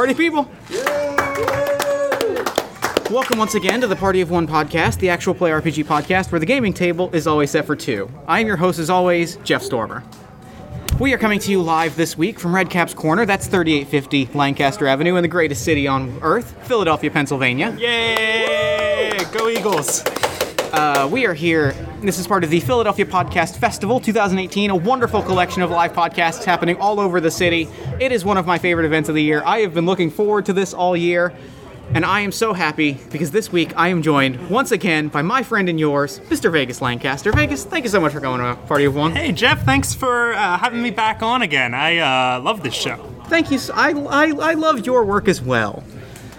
Party people! Welcome once again to the Party of One podcast, the actual play RPG podcast where the gaming table is always set for two. I am your host, as always, Jeff Stormer. We are coming to you live this week from Redcap's Corner, that's 3850 Lancaster Avenue in the greatest city on earth, Philadelphia, Pennsylvania. Yay! Go Eagles! Uh, we are here. This is part of the Philadelphia Podcast Festival 2018, a wonderful collection of live podcasts happening all over the city. It is one of my favorite events of the year. I have been looking forward to this all year, and I am so happy because this week I am joined once again by my friend and yours, Mr. Vegas Lancaster. Vegas, thank you so much for coming to a Party of One. Hey Jeff, thanks for uh, having me back on again. I uh, love this show. Thank you. I I love your work as well.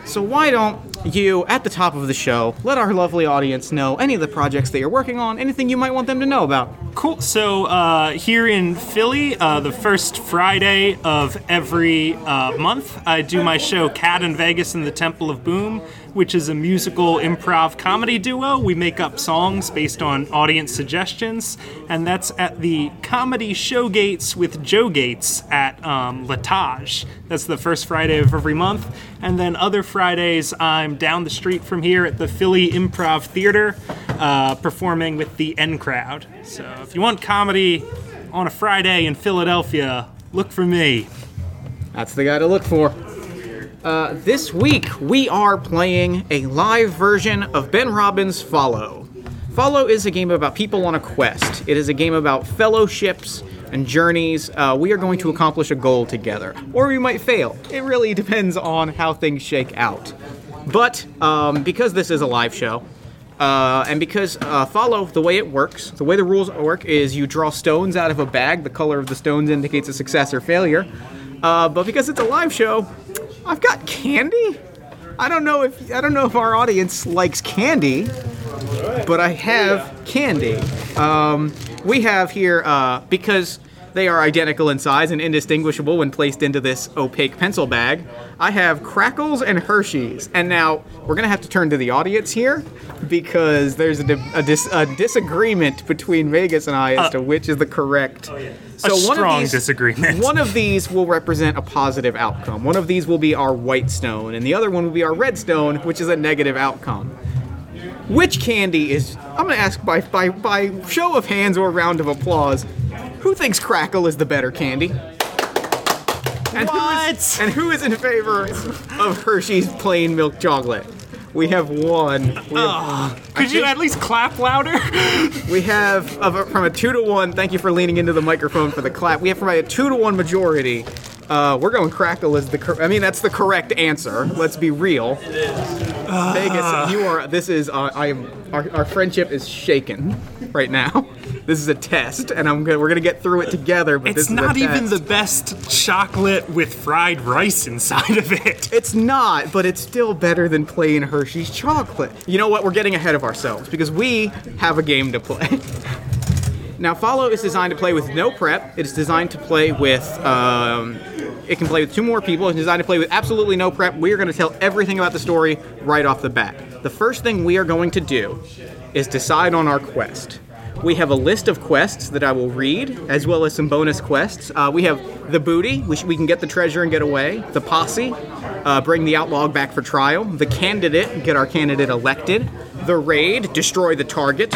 So why don't you, at the top of the show, let our lovely audience know any of the projects that you're working on, anything you might want them to know about? Cool. So uh, here in Philly, uh, the first Friday of every uh, month, I do my show Cat and Vegas in the Temple of Boom, which is a musical improv comedy duo. We make up songs based on audience suggestions, and that's at the Comedy Showgates with Joe Gates at um, L'Etage. That's the first Friday of every month. And then other Fridays, I'm down the street from here at the Philly Improv Theater, uh, performing with the N Crowd. So if you want comedy on a Friday in Philadelphia, look for me. That's the guy to look for. Uh, this week, we are playing a live version of Ben Robbins' Follow. Follow is a game about people on a quest. It is a game about fellowships and journeys. Uh, we are going to accomplish a goal together, or we might fail. It really depends on how things shake out. But um, because this is a live show, uh, and because uh, follow the way it works, the way the rules work is you draw stones out of a bag. The color of the stones indicates a success or failure. Uh, but because it's a live show, I've got candy. I don't know if I don't know if our audience likes candy, but I have candy. Um, we have here uh, because they are identical in size and indistinguishable when placed into this opaque pencil bag. I have Krackels and Hershey's, and now we're gonna have to turn to the audience here because there's a, di- a, dis- a disagreement between Vegas and I as to uh, which is the correct. Oh So A strong disagreement. One of these will represent a positive outcome. One of these will be our white stone, and the other one will be our red stone, which is a negative outcome. Which candy is? I'm gonna ask by by by show of hands or round of applause. Who thinks Krackel is the better candy? And Who is, and who is in favor of Hershey's plain milk chocolate? We have one. We have, Could you at least clap louder? we have a, from a two to one. Thank you for leaning into the microphone for the clap. We have from a two to one majority. Uh, we're going Krackel is the. Cor- I mean, that's the correct answer. Let's be real. Vegas, you are. This is. Uh, I am. Our, our friendship is shaken right now. This is a test, and I'm gonna. We're gonna get through it together. But this it's is not even the best chocolate with fried rice inside of it. It's not, but it's still better than plain Hershey's chocolate. You know what? We're getting ahead of ourselves because we have a game to play. now, Follow is designed to play with no prep. It is designed to play with. Um, it can play with two more people. It's designed to play with absolutely no prep. We are going to tell everything about the story right off the bat. The first thing we are going to do is decide on our quest. We have a list of quests that I will read, as well as some bonus quests. Uh, we have the booty, which we can get the treasure and get away. The posse, uh, bring the outlaw back for trial. The candidate, get our candidate elected. The raid, destroy the target.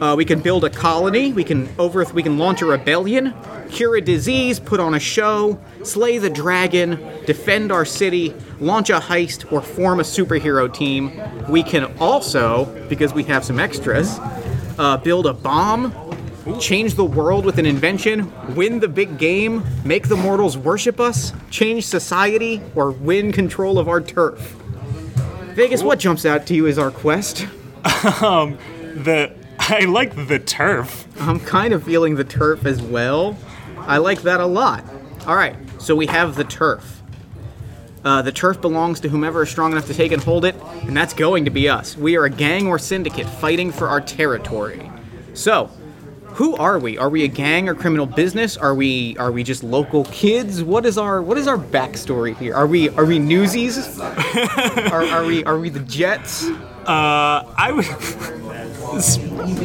Uh, we can build a colony. We can over. We can launch a rebellion, cure a disease, put on a show, slay the dragon, defend our city, launch a heist, or form a superhero team. We can also, because we have some extras, uh, build a bomb, change the world with an invention, win the big game, make the mortals worship us, change society, or win control of our turf. Vegas, what jumps out to you is our quest? The I like the turf. I'm kind of feeling the turf as well. I like that a lot. All right, so we have the turf. Uh, the turf belongs to whomever is strong enough to take and hold it, and that's going to be us. We are a gang or syndicate fighting for our territory. So, who are we? Are we a gang or criminal business? Are we are we just local kids? What is our what is our backstory here? Are we are we newsies? are, are we are we the Jets? Uh, I would.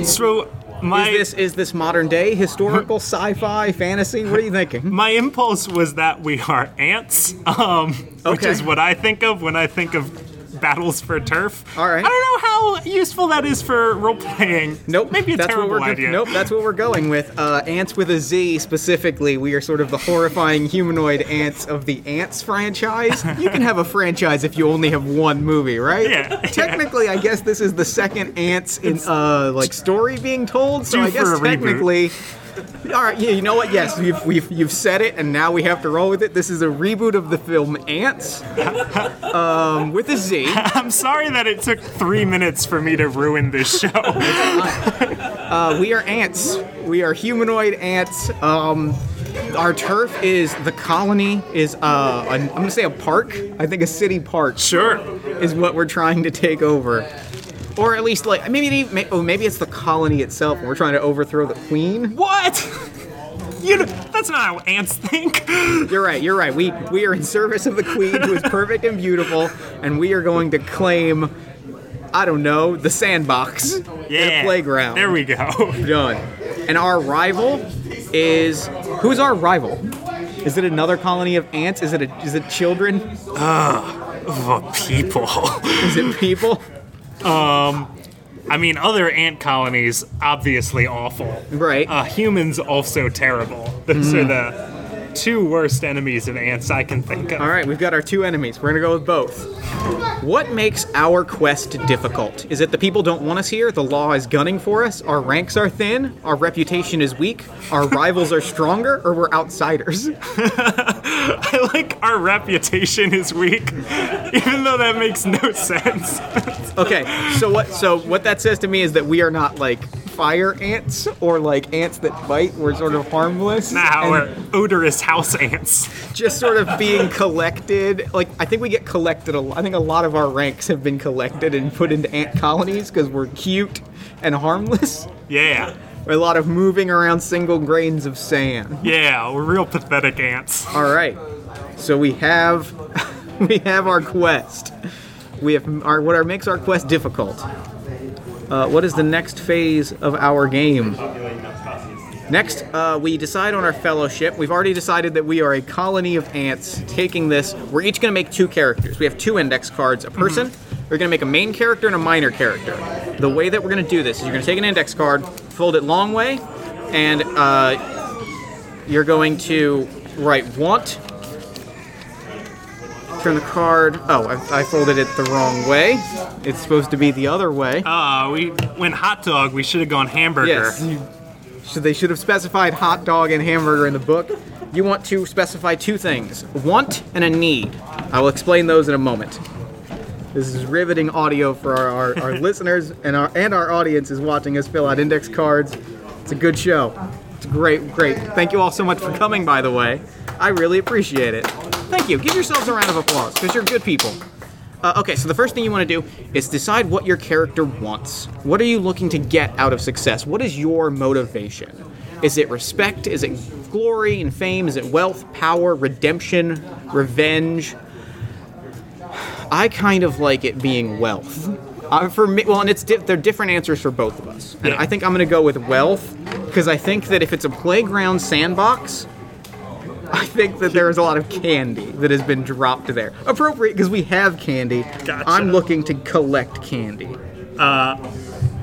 So my is this is this modern day historical sci-fi fantasy? What are you thinking? my impulse was that we are ants, um, which is what I think of when I think of battles for turf. All right. I don't know how useful that is for role playing. Nope. Maybe a that's terrible what we're idea. Nope, that's what we're going with. Uh, ants with a Z specifically. We are sort of the horrifying humanoid ants of the Antz franchise. You can have a franchise if you only have one movie, right? Yeah. Technically, I guess this is the second Antz in uh like story being told. So I guess technically. reboot. All right, yeah, you know what? Yes, you've, we've you've said it, and now we have to roll with it. This is a reboot of the film Antz, um, with a Z. I'm sorry that it took three minutes for me to ruin this show. Uh, we are ants. We are humanoid ants. Um, our turf is the colony is uh, I'm gonna say a park. I think a city park sure. is what we're trying to take over, or at least like maybe it oh maybe it's the colony itself. and We're trying to overthrow the queen. What? You know, that's not how ants think. You're right. You're right. We we are in service of the queen, who is perfect and beautiful, and we are going to claim. I don't know the sandbox, Yeah. the playground. There we go. done. And our rival is who's our rival? Is it another colony of ants? Is it a, is it children? Oh, people. Is it people? I mean, other ant colonies, obviously awful. Right. Uh, humans, also terrible. Those are the two worst enemies of ants I can think of. All right, we've got our two enemies. We're gonna go with both. What makes our quest difficult? Is it the people don't want us here? The law is gunning for us? Our ranks are thin? Our reputation is weak? Our rivals are stronger? Or we're outsiders? I like our reputation is weak, even though that makes no sense. Okay, so what? So what that says to me is that we are not like fire ants or like ants that bite. We're sort of harmless. Nah, and- we're odorous house ants. just sort of being collected. Like I think we get collected. A, I think a lot of our ranks have been collected and put into ant colonies because we're cute and harmless. Yeah, A lot of moving around single grains of sand. yeah, we're real pathetic ants. All right, so we have we have our quest. We have our what our makes our quest difficult. Uh, what is the next phase of our game? Next, uh, we decide on our fellowship. We've already decided that we are a colony of ants taking this. We're each going to make two characters. We have two index cards a person. We're going to make a main character and a minor character. The way that we're going to do this is you're going to take an index card, fold it long way, and uh, you're going to write want. Turn the card. Oh, I, I folded it the wrong way. It's supposed to be the other way. Uh, we went hot dog. We should have gone hamburger. Yes. So they should have specified hot dog and hamburger in the book. You want to specify two things want and a need. I will explain those in a moment. This is riveting audio for our, our, our listeners, and our, and our audience is watching us fill out index cards. It's a good show. It's great, great. Thank you all so much for coming, by the way. I really appreciate it. Thank you. Give yourselves a round of applause because you're good people. Uh, okay, so the first thing you want to do is decide what your character wants. What are you looking to get out of success? What is your motivation? Is it respect? Is it glory and fame? Is it wealth, power, redemption, revenge? I kind of like it being wealth. Uh, for me, well, and it's di- they're different answers for both of us. And Yeah. I think I'm going to go with wealth because I think that if it's a playground sandbox, I think that there is a lot of candy that has been dropped there. Appropriate because we have candy. Gotcha. I'm looking to collect candy.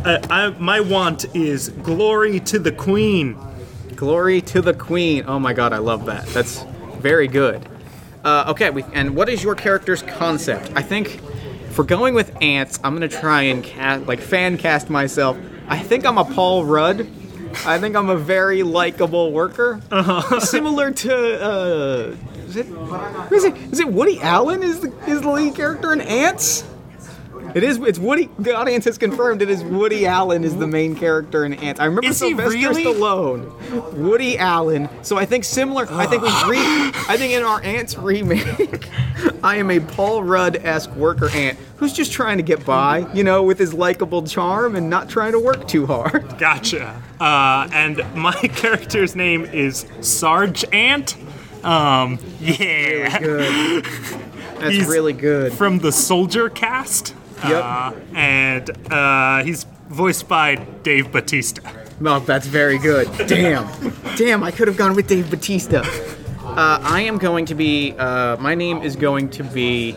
I, I, my want is glory to the queen. Glory to the queen. Oh my god, I love that. That's very good. Uh, okay, we, and what is your character's concept? I think for going with ants, I'm gonna try and cast, like fan cast myself. I think I'm a Paul Rudd. I think I'm a very likable worker, similar to uh, is it, is it? Is it Woody Allen? Is the is the lead character in Antz? It is. It's Woody. The audience has confirmed it is Woody Allen is the main character in Antz. I remember Is Sylvester really? Stallone, Woody Allen. So I think similar. I think we re. I think in our Antz remake, I am a Paul Rudd-esque worker ant who's just trying to get by, you know, with his likable charm and not trying to work too hard. Gotcha. Uh, and my character's name is Sarge Ant. Um, yeah. Good. That's He's really good. From the Soldier cast. Yep. Uh, and uh, he's voiced by Dave Bautista. Oh, that's very good. Damn. Damn, I could have gone with Dave Bautista. Uh, I am going to be. Uh, my name is going to be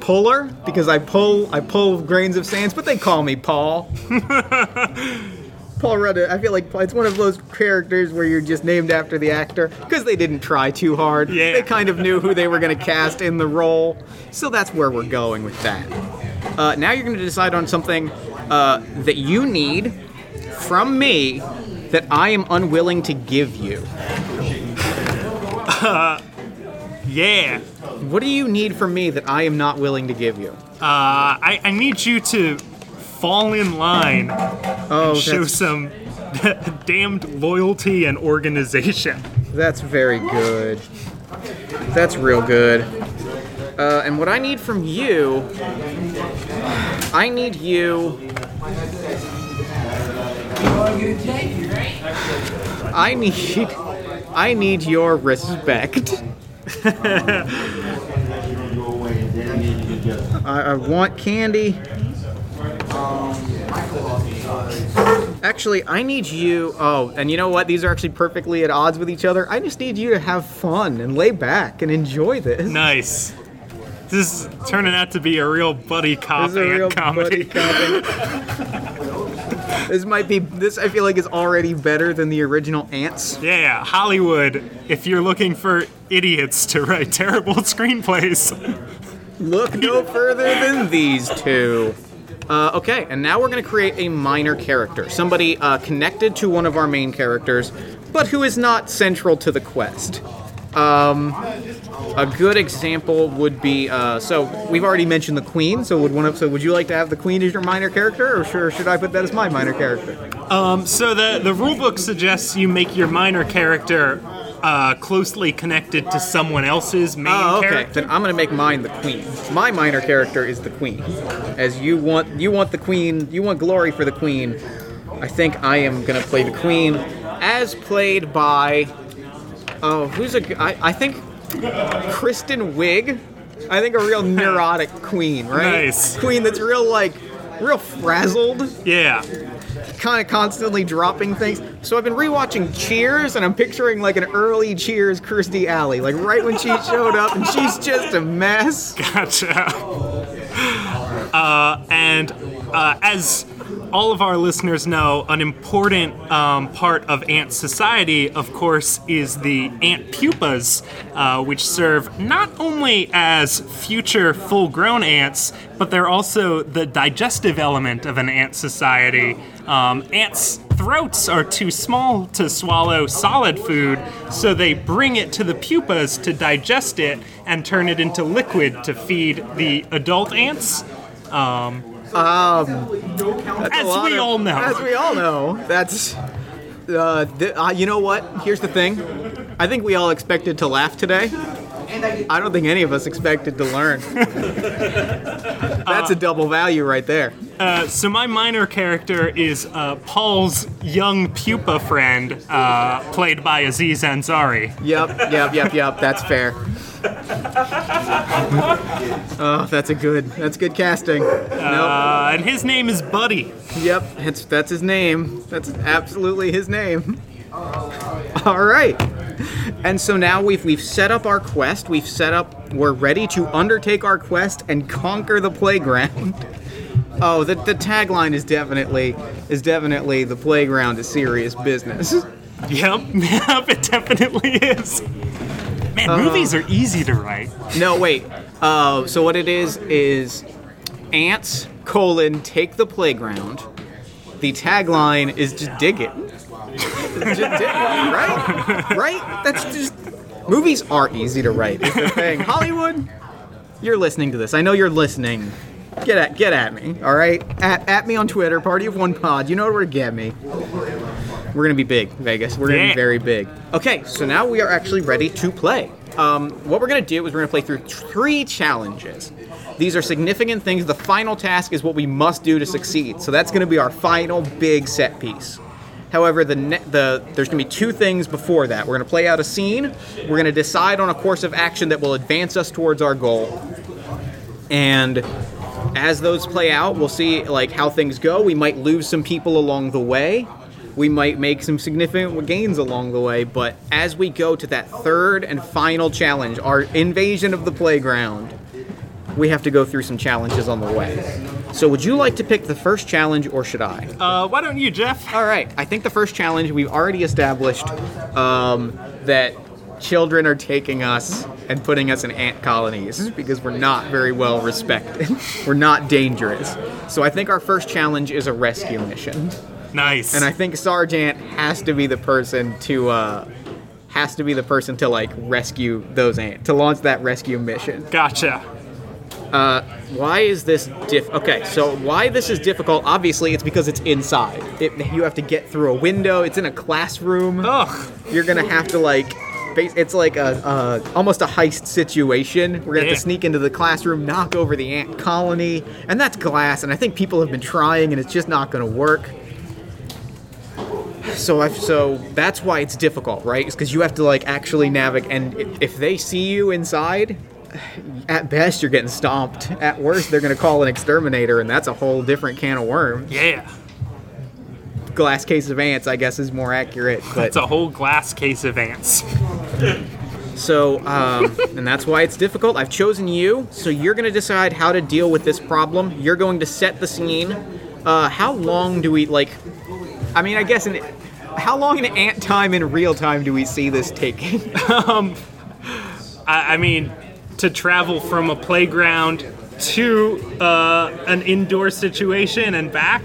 Puller because I pull. I pull grains of sands, but they call me Paul. Paul Rudd. I feel like it's one of those characters where you're just named after the actor because they didn't try too hard. Yeah. They kind of knew who they were going to cast in the role, so that's where we're going with that. Uh, now you're going to decide on something uh, that you need from me that I am unwilling to give you. Yeah. What do you need from me that I am not willing to give you? Uh, I, I need you to fall in line, Oh, show that's, some damned loyalty and organization. that's very good. That's real good. Uh, and what I need from you, I need you. I need, I need your respect. I, I want candy. Actually, I need you. Oh, and you know what? These are actually perfectly at odds with each other. I just need you to have fun and lay back and enjoy this. Nice. This is turning out to be a real buddy cop This is a ant real comedy. buddy comedy. this might be. This I feel like is already better than the original Antz. Yeah, Hollywood. If you're looking for idiots to write terrible screenplays, Look no further than these two. Uh, okay, and now we're going to create a minor character, somebody uh, connected to one of our main characters, but who is not central to the quest. Um, a good example would be uh, so we've already mentioned the queen. So would one of so would you like to have the queen as your minor character, or sure should I put that as my minor character? so the the rule book suggests you make your minor character uh, closely connected to someone else's main Oh, okay. character. Then I'm gonna make mine the queen. My minor character is the queen. As you want, you want the queen. You want glory for the queen. I think I am gonna play the queen, as played by. Oh, who's a? g- I, I think Kristen Wiig. I think a real neurotic queen, right? Nice. Queen that's real like, real frazzled Yeah. kind of constantly dropping things. So I've been rewatching Cheers, and I'm picturing like an early Cheers Kirstie Alley, like right when she showed up, and she's just a mess. Gotcha. Uh, and uh, as all of our listeners know, an important um, part of ant society, of course, is the ant pupas, uh, which serve not only as future full grown ants, but they're also the digestive element of an ant society. Um, ants' throats are too small to swallow solid food, so they bring it to the pupas to digest it and turn it into liquid to feed the adult ants. Um, That's As we of- all know. As we all know, that's. Uh, th- uh, you know what? Here's the thing. I think we all expected to laugh today. I don't think any of us expected to learn. that's a double value right there. uh, so my minor character is uh, Paul's young pupa friend, uh, played by Aziz Ansari. Yep, yep, yep, yep. That's fair. oh, that's a good. That's good casting. nope. Uh, and his name is Buddy. Yep, it's, that's his name. That's absolutely his name. All right. And so now we've we've set up our quest. We've set up. We're ready to undertake our quest and conquer the playground. Oh, the, the tagline is definitely is definitely the playground is serious business. Yep, yep, it definitely is. Man, movies are easy to write. No, wait. Uh, so what it is is ants colon take the playground. The tagline is just dig it. Just dig it, right? Right? That's just movies are easy to write. Is the thing. Hollywood, you're listening to this. I know you're listening. Get at get at me, all right? At, at me on Twitter, Party of One Pod. You know where to get me. We're gonna be big, Vegas. We're gonna be very big. Okay, so now we are actually ready to play. Um, what we're gonna do is we're gonna play through three challenges. These are significant things. The final task is what we must do to succeed. So that's gonna be our final big set piece. However, the, ne- the there's going to be two things before that. We're going to play out a scene. We're going to decide on a course of action that will advance us towards our goal. And as those play out, we'll see like how things go. We might lose some people along the way. We might make some significant gains along the way, but as we go to that third and final challenge, our invasion of the playground, we have to go through some challenges on the way. So, would you like to pick the first challenge or should I? Uh, why don't you, Jeff? All right. I think the first challenge we've already established um, that children are taking us and putting us in ant colonies because we're not very well respected. we're not dangerous. So I think our first challenge is a rescue mission, Nice. and I think Sergeant has to be the person to. Uh, has to be the person to like rescue those ants to launch that rescue mission. gotcha. Uh, why is this diff? Okay, so why this is difficult? Obviously, it's because it's inside. It, you have to get through a window. It's in a classroom. Ugh. You're gonna have to like. It's like a, a almost a heist situation. We're gonna have to sneak into the classroom, knock over the ant colony, and that's glass. And I think people have been trying, and it's just not gonna work. So I've, so that's why it's difficult, right? It's because you have to like actually navigate, and if they see you inside, at best you're getting stomped. At worst, they're gonna call an exterminator, and that's a whole different can of worms. Yeah. Glass case of ants, I guess, is more accurate. But It's a whole glass case of ants. So, um, and that's why it's difficult. I've chosen you, so you're going to decide how to deal with this problem. You're going to set the scene. Uh, how long do we like? I mean, I guess in how long in ant time in real time do we see this taking? I, I mean, to travel from a playground to uh, an indoor situation and back.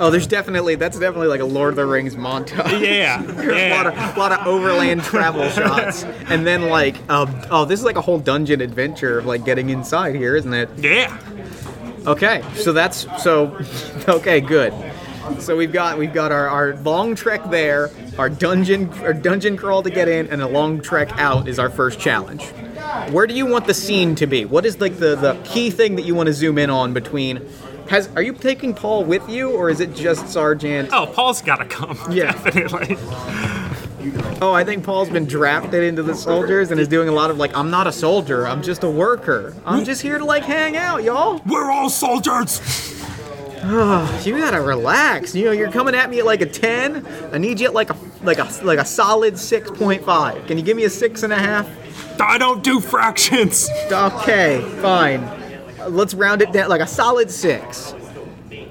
oh, there's definitely that's definitely like a Lord of the Rings montage. Yeah, There's a lot of lot of overland travel shots, and then like, uh, oh, this is like a whole dungeon adventure of like getting inside here, isn't it? Yeah. Okay, so that's so. Okay, good. So we've got we've got our, our long trek there, our dungeon our dungeon crawl to get in, and a long trek out is our first challenge. Where do you want the scene to be? What is like the, the key thing that you want to zoom in on between? Has are you taking Paul with you, or is it just Sergeant? Oh, Paul's gotta come. Yeah. Definitely. Oh, I think Paul's been drafted into the soldiers and is doing a lot of like, I'm not a soldier, I'm just a worker. I'm just here to like hang out, y'all. We're all soldiers. You gotta relax. You know, you're coming at me at like a ten. I need you at like a like a like a solid six point five. Can you give me a six and a half? I don't do fractions. Okay, fine. Uh, Let's round it down like a solid six.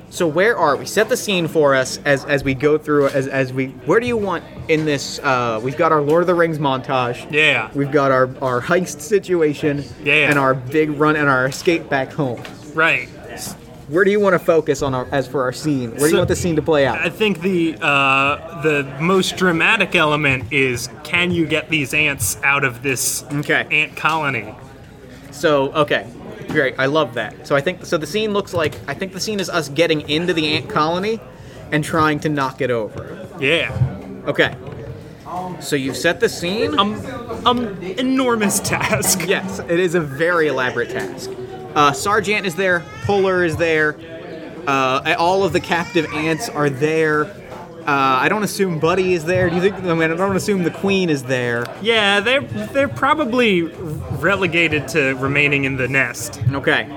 So where are we? Set the scene for us as as we go through as as we. Where do you want in this? Uh, we've got our Lord of the Rings montage. Yeah. We've got our our heist situation. Yeah. And our big run and our escape back home. Right. Where do you want to focus on our as for our scene? Where do you want the scene to play out? I think the uh, the most dramatic element is can you get these ants out of this Okay. ant colony? So okay, great. I love that. So I think so. The scene looks like I think the scene is us getting into the ant colony and trying to knock it over. Yeah. Okay. So you've set the scene. Um, um, enormous task. yes, it is a very elaborate task. Uh, Sergeant is there. Puller is there. Uh, all of the captive ants are there. Uh, I don't assume Buddy is there. Do you think? I mean, I don't assume the Queen is there. Yeah, they're they're probably relegated to remaining in the nest. Okay.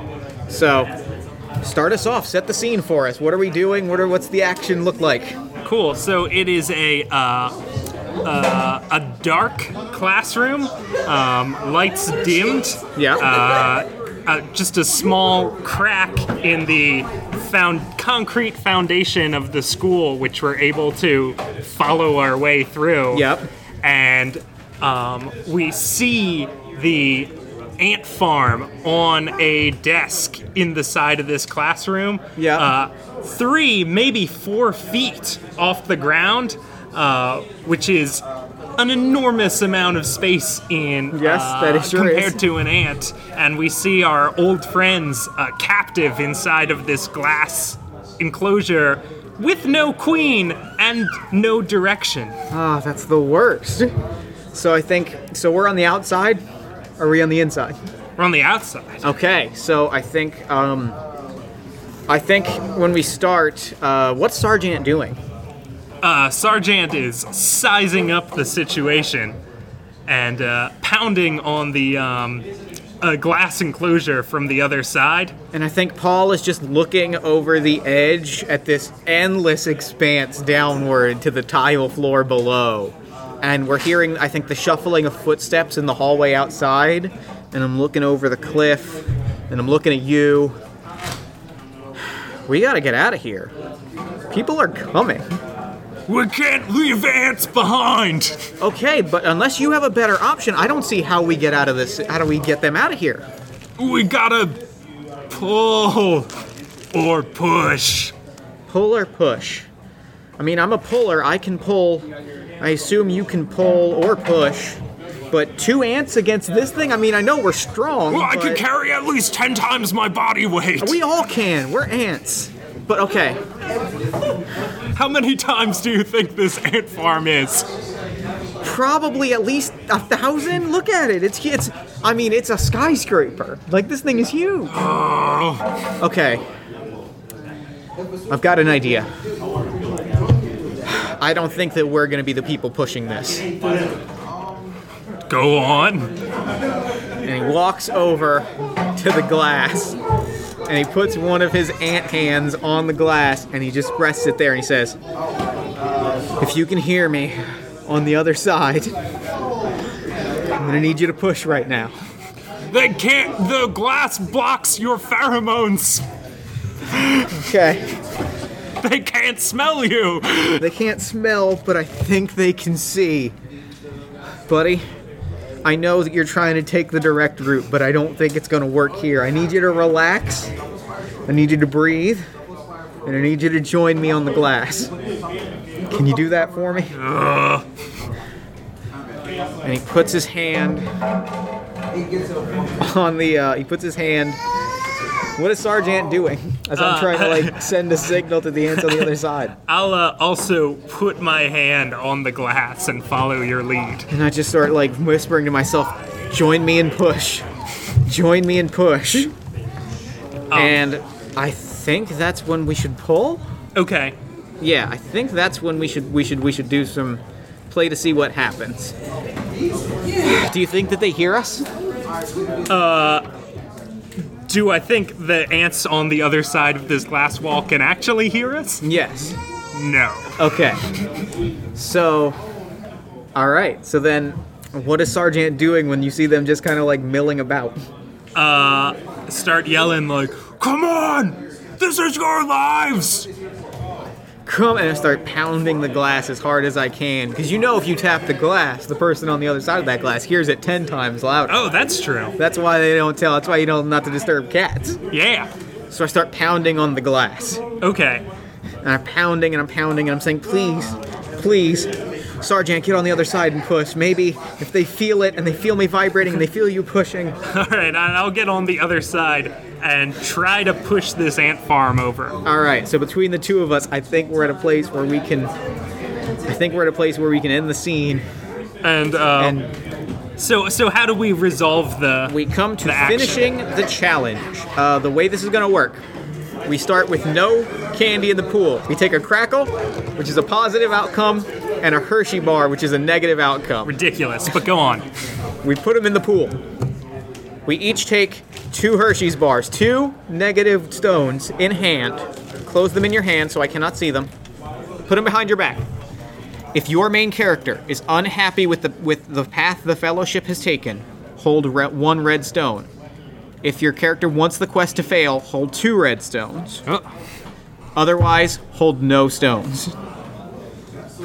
So, start us off. Set the scene for us. What are we doing? What are what's the action look like? Cool. So it is a uh, uh, a dark classroom, um, lights dimmed. Yeah. Uh, just a small crack in the found concrete foundation of the school, which we're able to follow our way through. Yep. And um, we see the ant farm on a desk in the side of this classroom. Yeah. Uh, three, maybe four feet off the ground, uh, which is an enormous amount of space in Yes, uh, that sure compared is. to an ant. And we see our old friends uh, captive inside of this glass enclosure with no queen and no direction. Ah, that's the worst. So I think so. We're on the outside. Are we on the inside? We're on the outside. Okay. So I think um, I think when we start, uh, what's Sergeant doing? Uh, Sergeant is sizing up the situation and uh, pounding on the um, glass enclosure from the other side. And I think Paul is just looking over the edge at this endless expanse downward to the tile floor below. And we're hearing, I think, the shuffling of footsteps in the hallway outside. And I'm looking over the cliff, and I'm looking at you. We gotta get out of here. People are coming. We can't leave ants behind. Okay, but unless you have a better option, I don't see how we get out of this. How do we get them out of here? We gotta pull or push. Pull or push? I mean, I'm a puller. I can pull. I assume you can pull or push. But two ants against this thing? I mean, I know we're strong. Well, I can carry at least ten times my body weight. We all can. We're ants. But okay, How many times do you think this ant farm is? probably at least a thousand. Look at it. It's it's. I mean, it's a skyscraper. Like this thing is huge. Oh. Okay. I've got an idea. I don't think that we're going to be the people pushing this. Go on. and he walks over to the glass and he puts one of his ant hands on the glass and he just rests it there and he says if you can hear me on the other side i'm gonna need you to push right now They can't. The glass blocks your pheromones. okay They can't smell you. they can't smell but i think they can see buddy I know that you're trying to take the direct route, but I don't think it's going to work here. I need you to relax. I need you to breathe. And I need you to join me on the glass. Can you do that for me? And he puts his hand on the. Uh, he puts his hand. What is Sergeant doing? As I'm uh, trying to like send a signal to the ants on the other side. I'll uh, also put my hand on the glass and follow your lead. And I just start like whispering to myself, "Join me and push, join me and push." Um, and I think that's when we should pull. Okay. Yeah, I think that's when we should we should we should do some play to see what happens. Do you think that they hear us? Uh, Do I think the ants on the other side of this glass wall can actually hear us? Yes. No. Okay. So, all right. So then, what is Sergeant doing when you see them just kind of like milling about? Uh, start yelling like, "Come on! This is your lives!" Come and I start pounding the glass as hard as I can. Because you know, if you tap the glass, the person on the other side of that glass hears it ten times louder. Oh, that's true. That's why they don't tell. That's why you know not to disturb cats. Yeah. So I start pounding on the glass. Okay. And I'm pounding and I'm pounding and I'm saying, please, please, Sergeant, get on the other side and push. Maybe if they feel it and they feel me vibrating and they feel you pushing. All right, I'll get on the other side and try to push this ant farm over. All right, so between the two of us, I think we're at a place where we can. I think we're at a place where we can end the scene And, uh, and so so how do we resolve the? we come to The action. finishing the challenge. Uh, the way this is going to work, we start with no candy in the pool. We take a Krackel, which is a positive outcome, and a Hershey bar, which is a negative outcome. ridiculous, but go on. We put them in the pool. We each take two Hershey's bars, two negative stones in hand. Close them in your hand so I cannot see them. Put them behind your back. If your main character is unhappy with the with the path the fellowship has taken, hold re- one red stone. If your character wants the quest to fail, hold two red stones. Oh, Otherwise, hold no stones.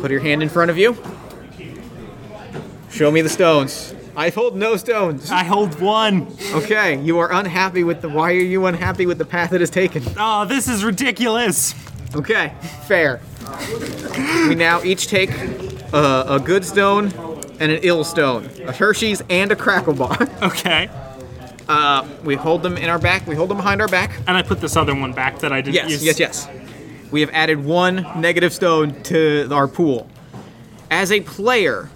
Put your hand in front of you. Show me the stones. I hold no stones. I hold one. Okay, you are unhappy with the. Why are you unhappy with the path it has taken? Oh, this is ridiculous. Okay, fair. We now each take a, a good stone and an ill stone, a Hershey's and a Krackel bar. Okay. Uh, we hold them in our back. We hold them behind our back. And I put this other one back that I didn't Yes, use. yes, yes. We have added one negative stone to our pool. As a player,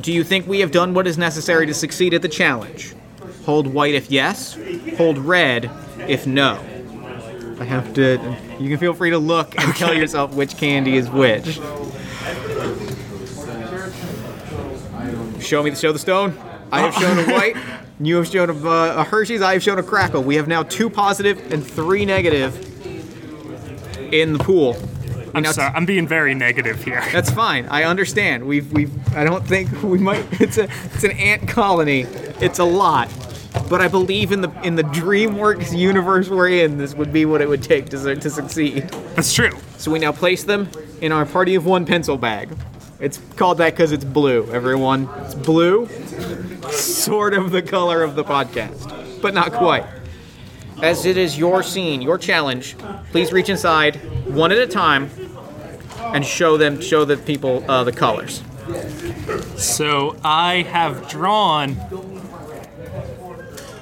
do you think we have done what is necessary to succeed at the challenge? Hold white if yes, hold red if no. I have to. You can feel free to look and tell yourself which candy is which. Show me the show the stone. I have shown a white. You have shown a, uh, a Hershey's. I have shown a Krackel. We have now two positive and three negative in the pool. I'm sorry. I'm being very negative here. That's fine. I understand. We've we've. I don't think we might. It's a it's an ant colony. It's a lot, but I believe in the in the DreamWorks universe we're in. This would be what it would take to to succeed. That's true. So we now place them in our party of one pencil bag. It's called that because it's blue. Everyone, it's blue, sort of the color of the podcast, but not quite. As it is your scene, your challenge, please reach inside one at a time and show them, show the people uh, the colors. So I have drawn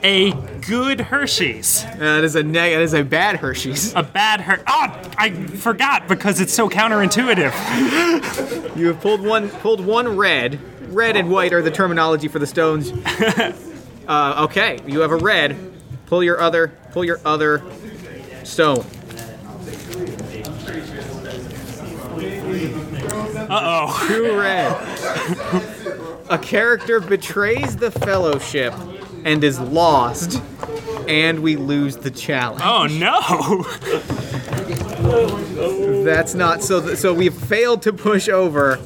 a good Hershey's. Uh, that is a neg- that is a bad Hershey's. A bad Her. Oh, I forgot because it's so counterintuitive. You have pulled one, pulled one red. Red and white are the terminology for the stones. uh, okay, you have a red. Pull your other, pull your other stone. Uh oh. Two red. a character betrays the fellowship and is lost, and we lose the challenge. Oh no. That's not so. Th- so we've failed to push over.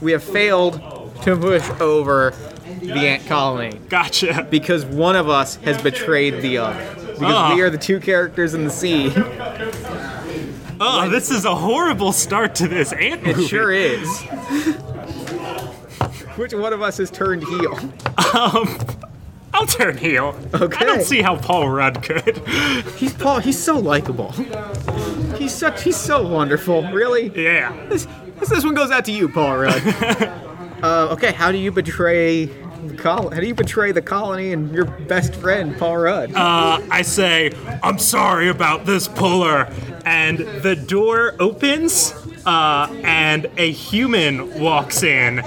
We have failed to push over the ant colony Gotcha. because one of us has betrayed the other. Because Ah. we are the two characters in the scene. Oh, this is a horrible start to this ant movie. It sure is. Which one of us has turned heel? Um, I'll turn heel. Okay. I don't see how Paul Rudd could. He's Paul. He's so likable. He's such. He's so wonderful. Really. Yeah. This, this, this one goes out to you, Paul Rudd. uh, okay, how do you betray the col- How do you betray the colony and your best friend, Paul Rudd? Uh, I say, I'm sorry about this puller. And the door opens, uh, and a human walks in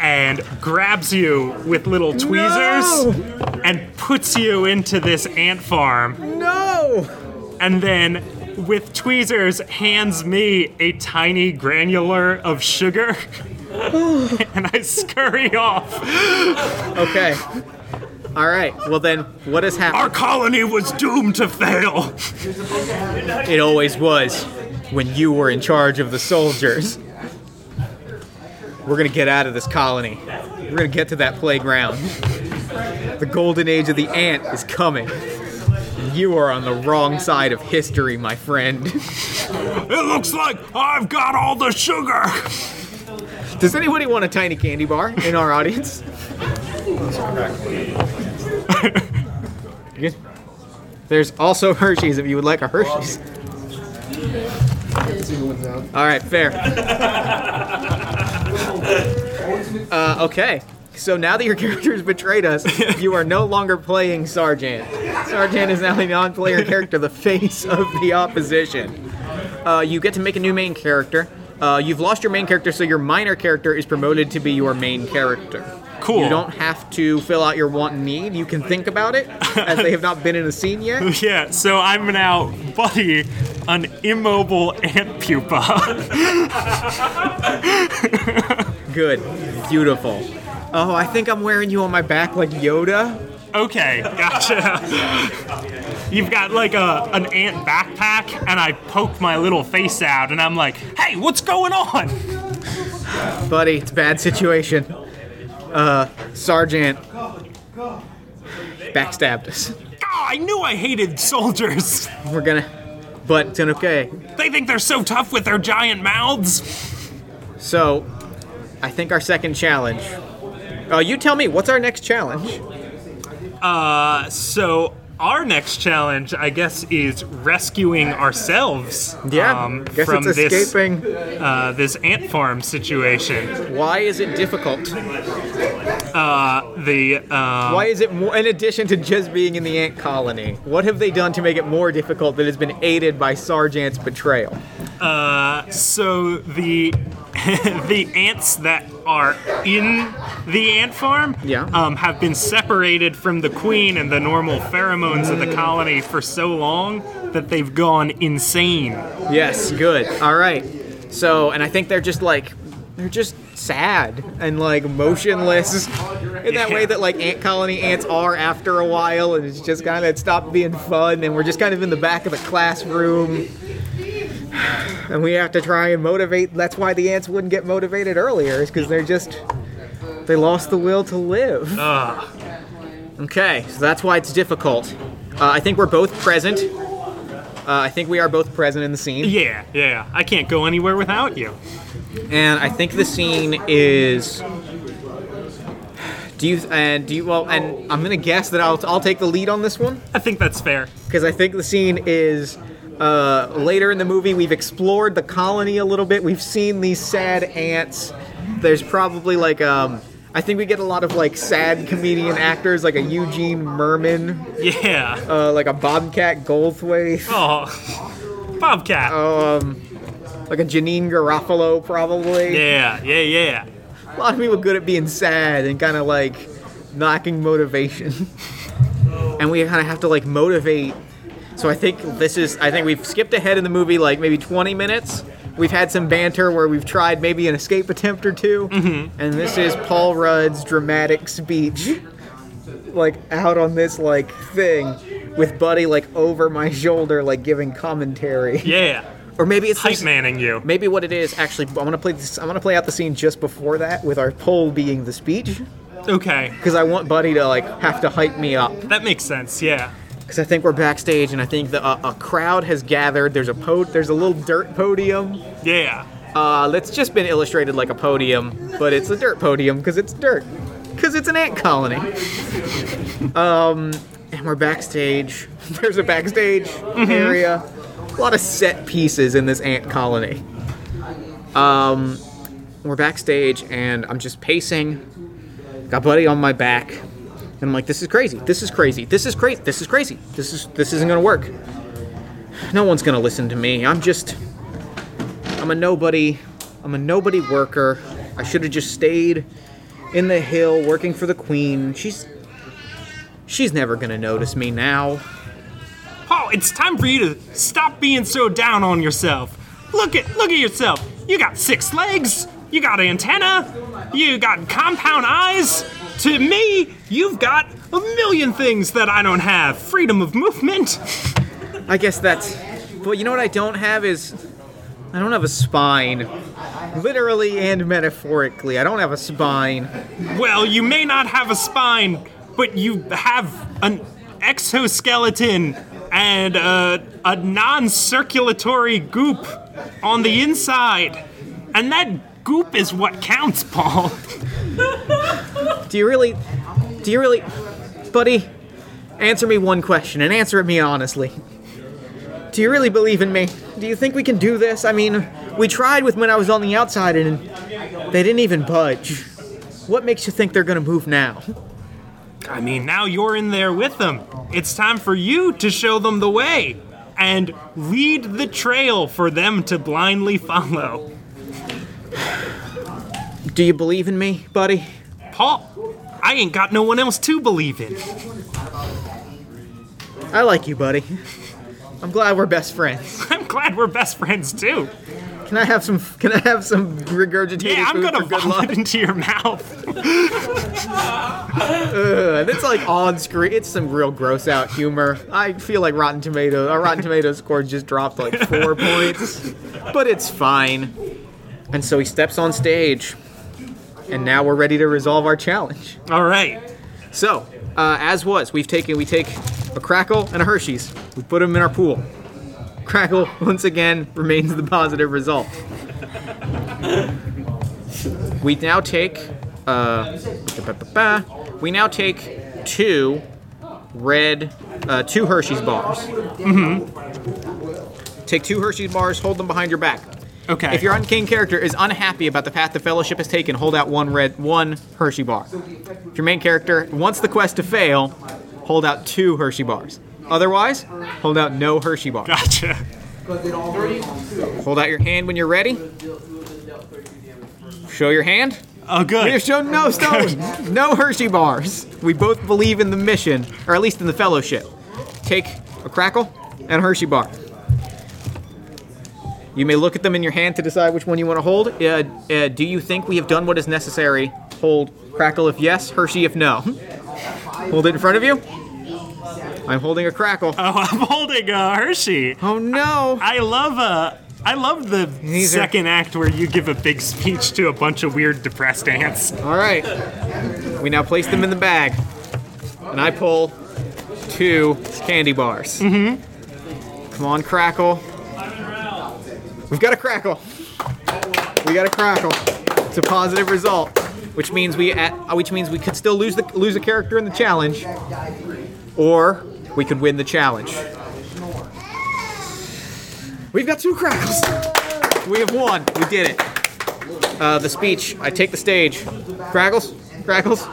and grabs you with little tweezers and puts you into this ant farm. no. And then with tweezers hands me a tiny granular of sugar. and I scurry off. Okay. All right. Well then, what has happened? Our colony was doomed to fail. It always was when you were in charge of the soldiers. We're gonna get out of this colony. We're gonna get to that playground. The golden age of the ant is coming. You are on the wrong side of history, my friend. It looks like I've got all the sugar. Does anybody want a tiny candy bar in our audience? There's also Hershey's if you would like a Hershey's. All right, fair. Uh, okay, so now that your character has betrayed us, you are no longer playing Sergeant. Sergeant is now a non-player character, the face of the opposition. Uh, you get to make a new main character. Uh, you've lost your main character, so your minor character is promoted to be your main character. Cool. You don't have to fill out your want and need. You can think about it, as they have not been in a scene yet. Yeah, so I'm now Buddy, an immobile ant pupa. Good. Beautiful. Oh, I think I'm wearing you on my back like Yoda. okay, gotcha. You've got like a an ant backpack, and I poke my little face out, and I'm like, "Hey, what's going on?" Buddy, it's a bad situation. Uh, Sergeant backstabbed us. Oh, I knew I hated soldiers. We're gonna, but it's okay. They think they're so tough with their giant mouths. So, I think our second challenge. Uh, you tell me, what's our next challenge? Uh, so our next challenge, I guess, is rescuing ourselves. Yeah, um, guess from it's this uh, this ant farm situation. Why is it difficult? The um, Why is it more, in addition to just being in the ant colony? What have they done to make it more difficult that has been aided by Sergeant's betrayal? so the the ants that are in the ant farm Yeah. um, have been separated from the queen and the normal pheromones of the colony for so long that they've gone insane. Yes, good. All right. So, and I think they're just like, they're just sad and like motionless in that way that like ant colony ants are after a while, and it's just kind of stopped being fun, and we're just kind of in the back of the classroom. And we have to try and motivate. That's why the ants wouldn't get motivated earlier, is because they're just they lost the will to live. Ugh. Okay, so that's why it's difficult. Uh, I think we're both present. Uh, I think we are both present in the scene, Yeah, yeah. I can't go anywhere without you. and I think the scene is. Do you and do you well? And I'm gonna guess that I'll I'll take the lead on this one I think that's fair. because I think the scene is uh, later in the movie. We've explored the colony a little bit. We've seen these sad ants. There's probably like um. I think we get a lot of like sad comedian actors, like a Eugene Mirman, Yeah. uh, like a Bobcat Goldthwait. Oh, Bobcat. um, like a Janeane Garofalo, probably. Yeah, yeah, yeah. A lot of people good at being sad and kind of like knocking motivation. and we kind of have to like motivate. So I think this is, I think we've skipped ahead in the movie like maybe 20 minutes. We've had some banter where we've tried maybe an escape attempt or 2 mm-hmm. And this is Paul Rudd's dramatic speech. Like out on this like thing with Buddy like over my shoulder, like giving commentary. Yeah. Or maybe it's Hype manning you. Maybe what it is actually. I'm gonna play this. I'm gonna play out the scene just before that, with our poll being the speech, Okay. because I want Buddy to like have to hype me up. That makes sense, yeah. Because I think we're backstage, and I think the, uh, a crowd has gathered. There's a po- There's a little dirt podium. Yeah. Uh, that's just been illustrated like a podium, but it's a dirt podium because it's dirt. Because it's an ant colony. Um, and we're backstage. There's a backstage area. A lot of set pieces in this ant colony. Um, we're backstage, and I'm just pacing. Got Buddy on my back, and I'm like, "This is crazy. This is crazy. This is crazy. This is crazy. This is this isn't gonna work. No one's gonna listen to me. I'm just." I'm a nobody. I'm a nobody worker. I should have just stayed in the hill working for the queen. She's she's never gonna notice me now. Paul, it's time for you to stop being so down on yourself. Look at look at yourself. You got six legs. You got antenna. You got compound eyes. To me, you've got a million things that I don't have. Freedom of movement. I guess that's. But you know what I don't have is I don't have a spine. Literally and metaphorically, I don't have a spine. Well, you may not have a spine, but you have an exoskeleton and a, a non circulatory goop on the inside. And that goop is what counts, Paul. Do you really? Do you really, buddy? Answer me one question and answer it me honestly. Do you really believe in me? Do you think we can do this? I mean, we tried with when I was on the outside and they didn't even budge. What makes you think they're gonna move now? I mean, now you're in there with them. It's time for you to show them the way and lead the trail for them to blindly follow. Do you believe in me, buddy? Paul, I ain't got no one else to believe in. I like you, buddy. I'm glad we're best friends. I'm glad we're best friends too. Can I have some? Can I have some regurgitated Yeah, I'm food gonna for good vomit luck? into your mouth. Ugh, it's like on screen. It's some real gross out humor. I feel like Rotten Tomato. Our Rotten Tomato score just dropped like four points, but it's fine. And so he steps on stage, and now we're ready to resolve our challenge. All right. So, uh, as was, we've taken we take a Krackel and a Hershey's. We put them in our pool. Krackel once again remains the positive result. we now take uh, we now take two red uh, two Hershey's bars. Mm-hmm. Take two Hershey's bars. Hold them behind your back. Okay. If your unking character is unhappy about the path the Fellowship has taken, hold out one red, one Hershey bar. If your main character wants the quest to fail, hold out two Hershey bars. Otherwise, hold out no Hershey bars. Gotcha. Hold out your hand when you're ready. Show your hand. Oh, good. We have shown no stones, no Hershey bars. We both believe in the mission, or at least in the Fellowship. Take a Krackel and a Hershey bar. You may look at them in your hand to decide which one you want to hold. Uh, uh, do you think we have done what is necessary? Hold Krackel if yes, Hershey if no. Hold it in front of you. I'm holding a Krackel. Oh, I'm holding a Hershey. Oh no! I love uh I love the These are- second act where you give a big speech to a bunch of weird depressed ants. All right. We now place them in the bag, and I pull two candy bars. Mm-hmm. Come on, Krackel. We've got a Krackel. We got a Krackel. It's a positive result, which means we at, uh, which means we could still lose the lose a character in the challenge, or we could win the challenge. We've got two Krackels. We have won. We did it. Uh, the speech. I take the stage. Krackels, Krackels.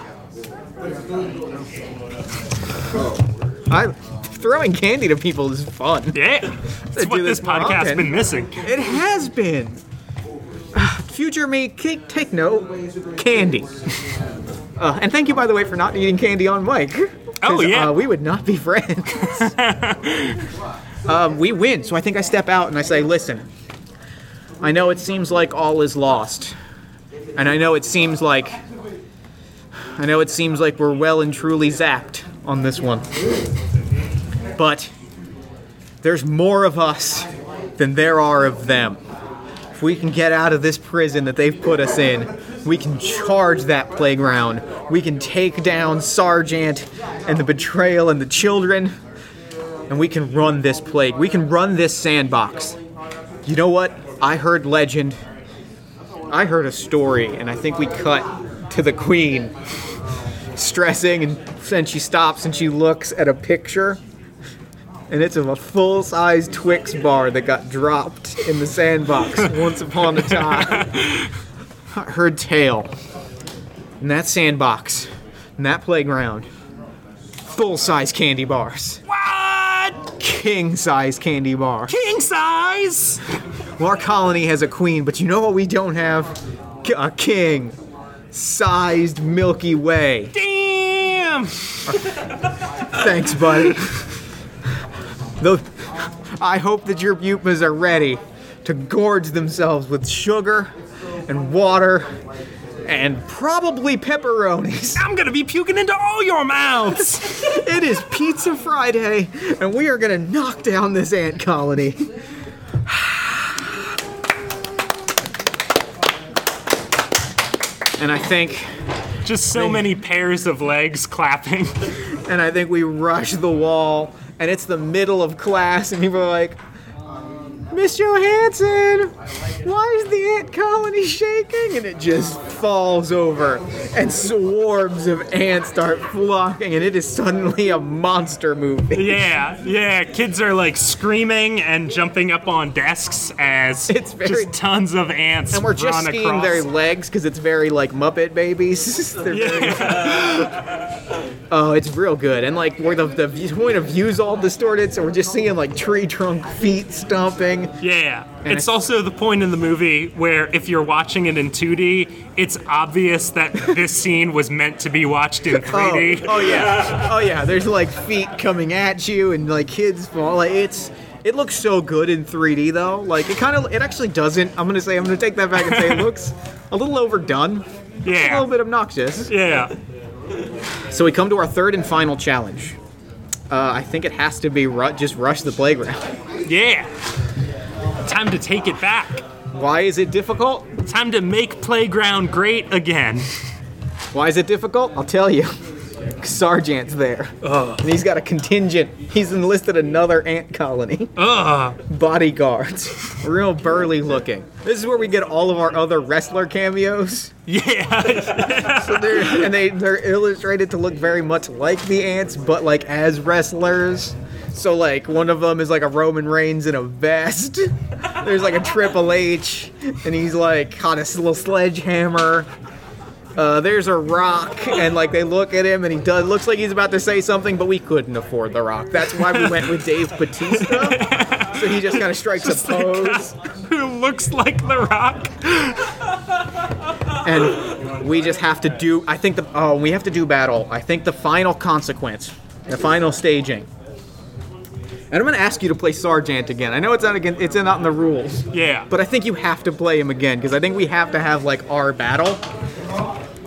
I throwing candy to people is fun. Yeah. That's what this this podcast's been missing. It has been. Future me, take, take note. Candy. Uh, and thank you, by the way, for not eating candy on mic. Oh, yeah. Uh, we would not be friends. um, we win, so I think I step out and I say, listen, I know it seems like all is lost. And I know it seems like. I know it seems like we're well and truly zapped on this one. But there's more of us than there are of them. If we can get out of this prison that they've put us in, we can charge that playground. We can take down Sergeant and the betrayal and the children, and we can run this plague. We can run this sandbox. You know what? I heard legend. I heard a story, and I think we cut to the queen stressing, and then she stops and she looks at a picture and it's of a full-size Twix bar that got dropped in the sandbox once upon a time. Her tail. In that sandbox, in that playground, full-size candy bars, What? king-size candy bar. King size? Well, our colony has a queen, but you know what we don't have? A king-sized Milky Way. Damn! Thanks, buddy. Though, I hope that your Butmas are ready to gorge themselves with sugar and water and probably pepperonis. I'm gonna be puking into all your mouths! It is Pizza Friday, and we are gonna knock down this ant colony. And I think Just so many pairs of legs clapping. and I think we rush the wall, and it's the middle of class, and people are like, Miss Johansson, why is the ant colony shaking? And it just falls over, and swarms of ants start flocking, and it is suddenly a monster movie. Yeah, yeah. Kids are like screaming and jumping up on desks as It's very- just tons of ants And we're just seeing across. their legs because it's very like Muppet Babies. Yeah. oh, it's real good. And like where the, the point of view's all distorted, so we're just seeing like tree trunk feet stomping. Yeah. And It's I- also the point in the movie where if you're watching it in 2D, it's obvious that this scene was meant to be watched in 3D. Oh, oh yeah. Oh yeah. There's like feet coming at you and like kids fall. Like it's it looks so good in 3D though. Like it kind of it actually doesn't. I'm gonna say I'm gonna take that back and say it looks a little overdone. Yeah. A little bit obnoxious. Yeah. So we come to our third and final challenge. Uh, I think it has to be ru- just rush the playground. Yeah. Time to take it back. Why is it difficult? Time to make playground great again. Why is it difficult? I'll tell you. Sergeant's there. And he's got a contingent. He's enlisted another ant colony. Ugh. Bodyguards. Real burly looking. This is where we get all of our other wrestler cameos. Yeah. So they're, and they, they're illustrated to look very much like the ants, but like as wrestlers. So like one of them is like a Roman Reigns in a vest. There's like a Triple H, and he's like got a little sledgehammer. Uh, there's a rock, and like they look at him, and he does looks like he's about to say something, but we couldn't afford the rock. That's why we went with Dave Bautista. So he just kind of strikes a pose, Who looks like The Rock? and we just have to do. I think the oh, we have to do battle. I think the final consequence, the final staging, And I'm going to ask you to play Sergeant again. I know it's not again, it's not in the rules. Yeah. But I think you have to play him again because I think we have to have like our battle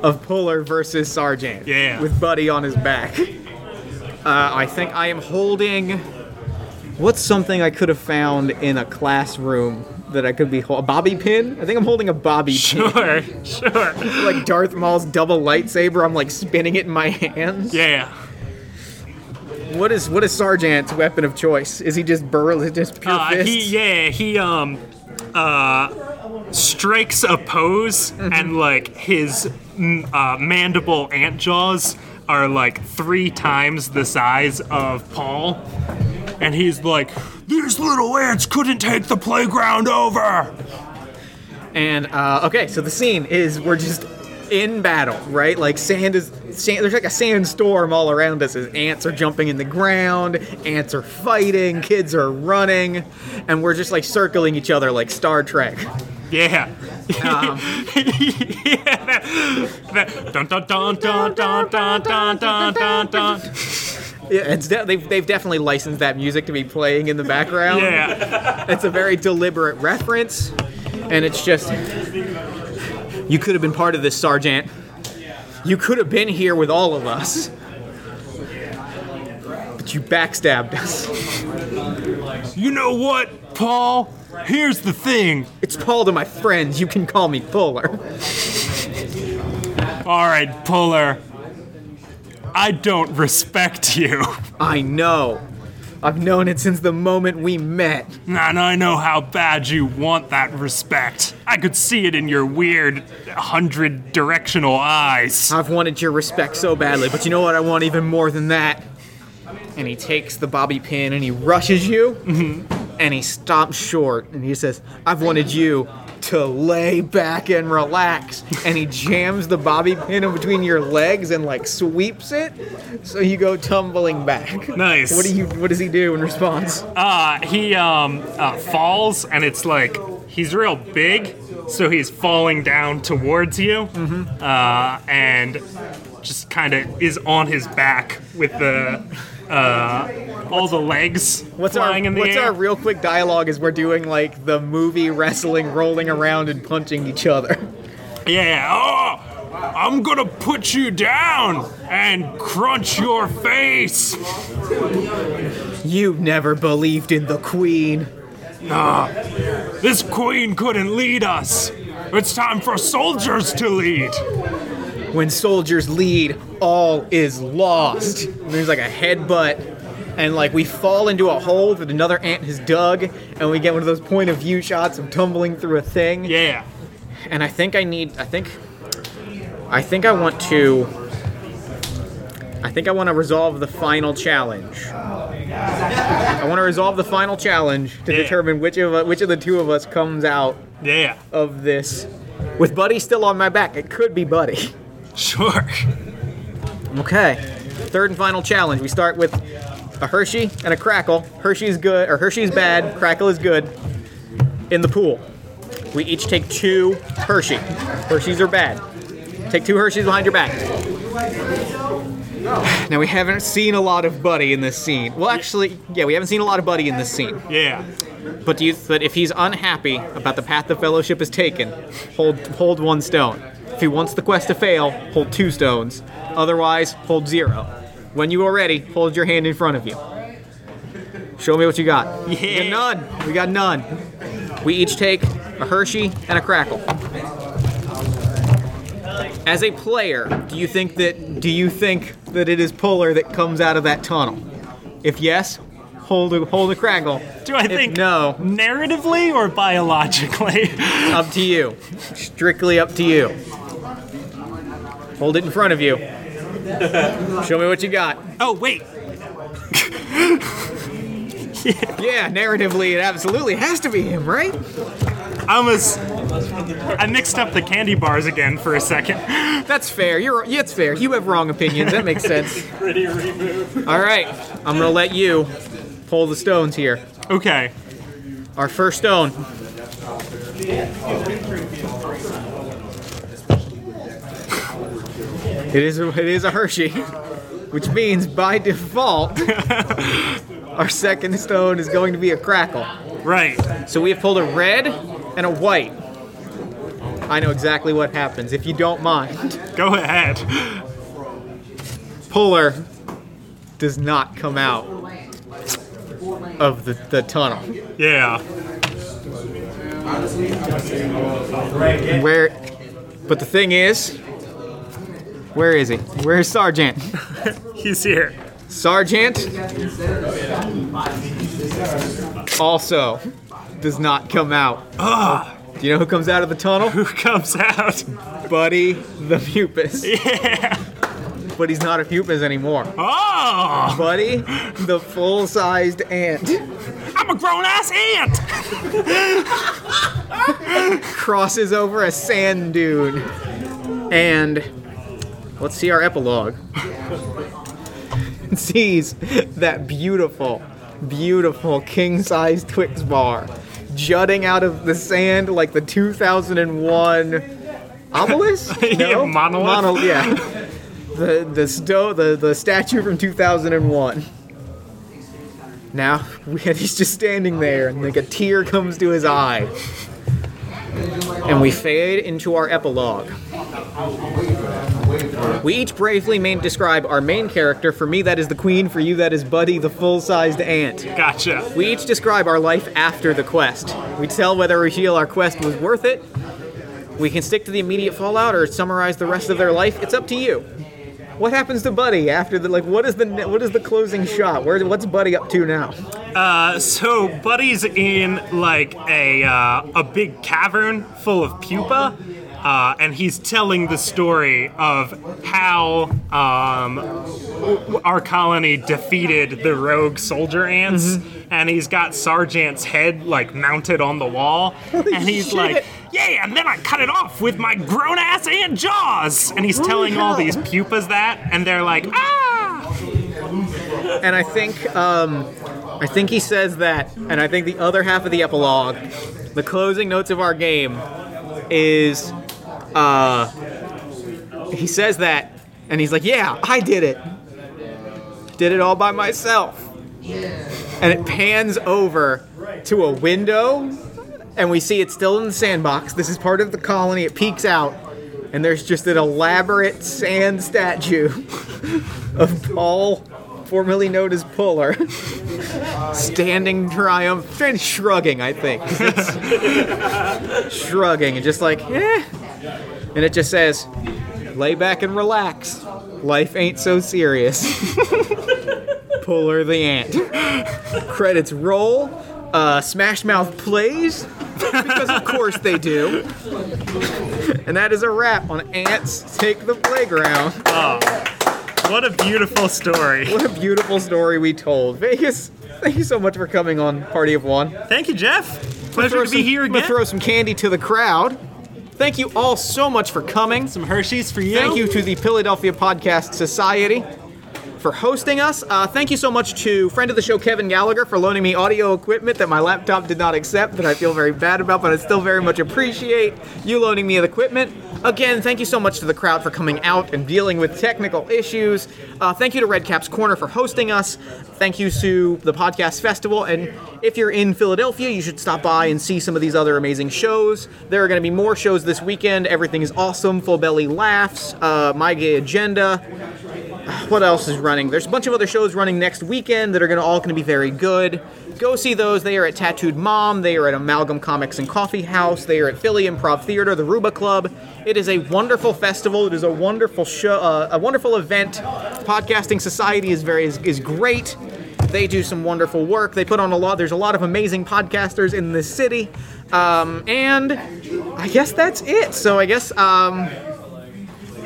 of Puller versus Sergeant. Yeah. With Buddy on his back. Uh, I think I am holding. What's something I could have found in a classroom that I could be holding? A bobby pin? I think I'm holding a bobby pin. Sure, sure. Like Darth Maul's double lightsaber. I'm like spinning it in my hands. Yeah. What is what is Sergeant's weapon of choice? Is he just burl? Just pure Uh, fists? he yeah he um uh strikes a pose and like his uh, mandible ant jaws are like three times the size of Paul, and he's like, "These little ants couldn't take the playground over." And uh, okay, so the scene is we're just in battle, right? Like sand is sand, there's like a sandstorm all around us. As ants are jumping in the ground, ants are fighting, kids are running, and we're just like circling each other like Star Trek. Yeah. Um, yeah. That, that, dun, dun, dun, dun, dun, dun, dun, dun, dun, dun. yeah, it's de- they've they've definitely licensed that music to be playing in the background. Yeah. It's a very deliberate reference, and it's just you could have been part of this, Sergeant. You could have been here with all of us. But you backstabbed us. You know what, Paul? Here's the thing. It's Paul to my friends. You can call me Puller. All right, Puller. I don't respect you. I know. I've known it since the moment we met. And I know how bad you want that respect. I could see it in your weird hundred directional eyes. I've wanted your respect so badly, but you know what I want even more than that? And he takes the bobby pin and he rushes you, mm-hmm. and he stops short and he says, I've wanted you to lay back and relax. And he jams the bobby pin in between your legs and like sweeps it, so you go tumbling back. Nice. What do you? What does he do in response? Uh, he um uh, falls, and it's like he's real big, so he's falling down towards you, uh, and just kind of is on his back with the uh, all the legs What's our in the What's air. our real quick dialogue? Is we're doing like the movie wrestling, rolling around and punching each other. Yeah. Oh, I'm gonna put you down and crunch your face. You never believed in the queen. This queen couldn't lead us. It's time for soldiers to lead. When soldiers lead, all is lost. There's like a headbutt, and like we fall into a hole that another ant has dug, and we get one of those point of view shots of tumbling through a thing. Yeah. And I think I need. I think. I think I want to. I think I want to resolve the final challenge. I want to resolve the final challenge to Yeah. determine which of which of the two of us comes out Yeah. of this. With Buddy still on my back, it could be Buddy. Sure. Okay. Third and final challenge. We start with a Hershey and a Krackel. Hershey's good, or Hershey's bad. Krackel is good. In the pool, we each take two Hershey. Hershey's are bad. Take two Hershey's behind your back. Now we haven't seen a lot of Buddy in this scene. Well, actually, yeah, we haven't seen a lot of Buddy in this scene. Yeah. But do you, but if he's unhappy about the path the fellowship has taken, hold hold one stone. If he wants the quest to fail, hold two stones. Otherwise, hold zero. When you are ready, hold your hand in front of you. Show me what you got. We Yeah. got none. We got none. We each take a Hershey and a Krackel. As a player, do you think that do you think that it is Puller that comes out of that tunnel? If yes, hold a hold a Krackel. Do I If think no? narratively or biologically? Up to you. Strictly up to you. Hold it in front of you. Show me what you got. oh wait. Yeah, narratively, it absolutely has to be him, right? I was. I mixed up the candy bars again for a second. That's fair. You're. Yeah, it's fair. You have wrong opinions. That makes sense. All right, I'm gonna let you pull the stones here. Okay. Our first stone. It is. A, it is a Hershey, which means by default our second stone is going to be a Krackel. Right. So we have pulled a red and a white. I know exactly what happens if you don't mind. Go ahead. Puller does not come out of the, the tunnel. Yeah. Where but the thing is where is he? Where's Sergeant? He's here. Sergeant also does not come out. Ah, do you know who comes out of the tunnel? Who comes out? Buddy the Pupus. Yeah. But he's not a Pupus anymore. Oh! Buddy, the full-sized ant, I'm a grown ass ant! crosses over a sand dune. And let's see our epilogue. sees that beautiful, beautiful king-sized Twix bar jutting out of the sand like the 2001 obelisk? Yeah, monolith. Monol- yeah. The the sto- the the statue from 2001. Now we- he's just standing there, and like a tear comes to his eye, and we fade into our epilogue. We each bravely main describe our main character. For me, that is the queen. For you, that is Buddy, the full-sized ant. Gotcha. We each describe our life after the quest. We tell whether we feel our quest was worth it. We can stick to the immediate fallout or summarize the rest of their life. It's up to you. What happens to Buddy after the like? What is the what is the closing shot? Where what's Buddy up to now? Uh, so Buddy's in like a uh, a big cavern full of pupa, uh, and he's telling the story of how um, our colony defeated the rogue soldier ants, and he's got Sergeant's head like mounted on the wall, and he's shit. like. Yeah, and then I cut it off with my grown ass ant jaws. And he's telling all these pupas that, and they're like, ah! And I think um, I think he says that, and I think the other half of the epilogue, the closing notes of our game, is uh, he says that, and he's like, "Yeah, I did it. Did it all by myself." And it pans over to a window, and we see it's still in the sandbox. This is part of the colony. It peeks out, and there's just an elaborate sand statue of Paul, formerly known as Puller, standing triumph, shrugging, I think. Shrugging and just like, eh. And it just says, lay back and relax. Life ain't so serious. Puller the ant. Credits roll. Uh, Smash Mouth plays. Because of course they do. And that is a wrap on Ants Take the Playground. What a beautiful story. What a beautiful story we told. Vegas, thank you so much for coming on Party of One. Thank you, Jeff. Pleasure Throw to be some- here I'm gonna again. throw some candy to the crowd. Thank you all so much for coming. Some Hershey's for you. Thank you to the Philadelphia Podcast Society for hosting us. Uh, thank you so much to friend of the show Kevin Gallagher for loaning me audio equipment that my laptop did not accept that I feel very bad about, but I still very much appreciate you loaning me the equipment. Again, thank you so much to the crowd for coming out and dealing with technical issues. Uh, thank you to Redcap's Corner for hosting us. Thank you to the Podcast Festival. And if you're in Philadelphia, you should stop by and see some of these other amazing shows. There are going to be more shows this weekend. Everything is awesome. Full Belly Laughs, uh, My Gay Agenda. What else is running? There's a bunch of other shows running next weekend that are gonna all gonna be very good. Go see those. They are at Tattooed Mom. They are at Amalgam Comics and Coffee House. They are at Philly Improv Theater, the Ruba Club. It is a wonderful festival. It is a wonderful show, uh, a wonderful event. Podcasting Society is very is, is great. They do some wonderful work. They put on a lot. There's a lot of amazing podcasters in this city, um, and I guess that's it. So I guess. Um,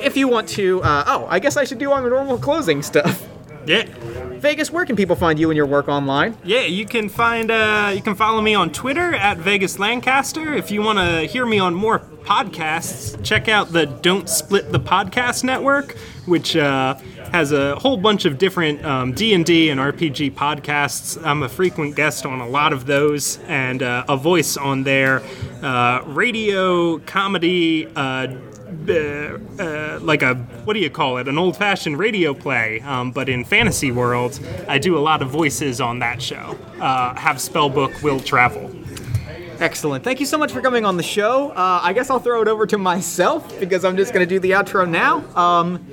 if you want to, uh, oh, I guess I should do our normal closing stuff. Yeah. Vegas, where can people find you and your work online? Yeah, you can find uh, you can follow me on Twitter at Vegas Lancaster. If you want to hear me on more podcasts, check out the Don't Split the Podcast Network, which uh, has a whole bunch of different um, D&D and RPG podcasts. I'm a frequent guest on a lot of those, and uh, a voice on their uh, radio comedy. Uh, like a what do you call it? An old-fashioned radio play, um, but in fantasy world, I do a lot of voices on that show. Uh, have spellbook will travel. Excellent. Thank you so much for coming on the show. Uh, I guess I'll throw it over to myself because I'm just going to do the outro now. Um,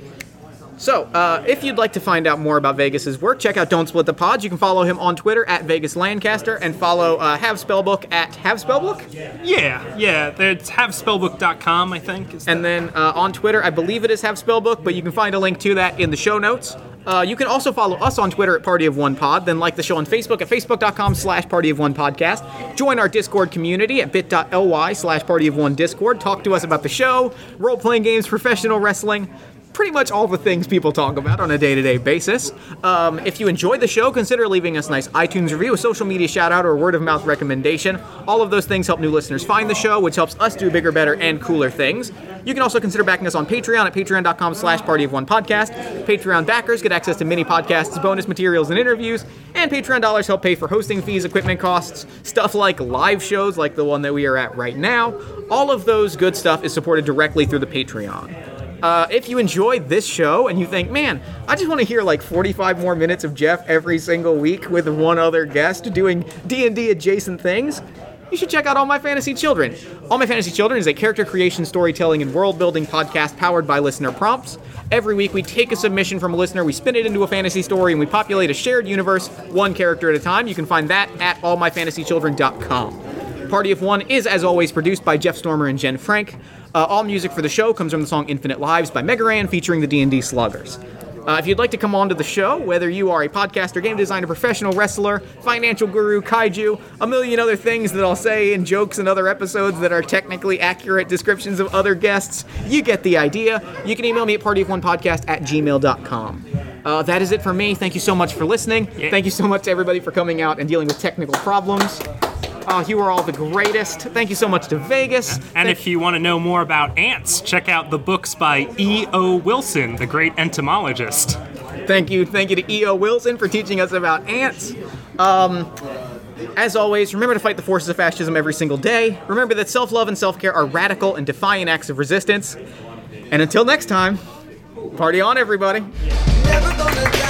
so, uh, if you'd like to find out more about Vegas's work, check out Don't Split the Pods. You can follow him on Twitter at Vegas Lancaster and follow uh, Have Spellbook at Have Spellbook. Yeah, yeah. It's havespellbook.com, I think. is And then uh, on Twitter, I believe it is Have Spellbook, but you can find a link to that in the show notes. Uh, you can also follow us on Twitter at Party of One Pod, then like the show on Facebook at facebook.com slash Party of One Podcast. Join our Discord community at bit.ly slash Party of One Discord. Talk to us about the show, role playing games, professional wrestling. Pretty much all the things people talk about on a day to day basis. Um, if you enjoyed the show, consider leaving us a nice iTunes review, a social media shout out, or a word of mouth recommendation. All of those things help new listeners find the show, which helps us do bigger, better, and cooler things. You can also consider backing us on Patreon at patreon.com slash party of one podcast. Patreon backers get access to mini podcasts, bonus materials, and interviews. And Patreon dollars help pay for hosting fees, equipment costs, stuff like live shows like the one that we are at right now. All of those good stuff is supported directly through the Patreon. Uh, if you enjoyed this show and you think, man, I just want to hear like 45 more minutes of Jeff every single week with one other guest doing D&D adjacent things, you should check out All My Fantasy Children. All My Fantasy Children is a character creation, storytelling, and world building podcast powered by listener prompts. Every week, we take a submission from a listener, we spin it into a fantasy story, and we populate a shared universe, one character at a time. You can find that at allmyfantasychildren.com. Party of One is, as always, produced by Jeff Stormer and Jen Frank. Uh, all music for the show comes from the song Infinite Lives by Mega Ran featuring the D&D Sluggers. Uh, if you'd like to come on to the show, whether you are a podcaster, game designer, professional wrestler, financial guru, kaiju, a million other things that I'll say in jokes and other episodes that are technically accurate descriptions of other guests, you get the idea. You can email me at partyofonepodcast at gmail.com. Uh, that is it for me. Thank you so much for listening. Thank you so much to everybody for coming out and dealing with technical problems. Uh, you are all the greatest. Thank you so much to Vegas. And Thank- if you want to know more about ants, check out the books by E.O. Wilson, the great entomologist. Thank you, thank you to E.O. Wilson for teaching us about ants. Um, as always, remember to fight the forces of fascism every single day. Remember that self love and self care are radical and defiant acts of resistance. And until next time, party on, everybody. Never gonna die.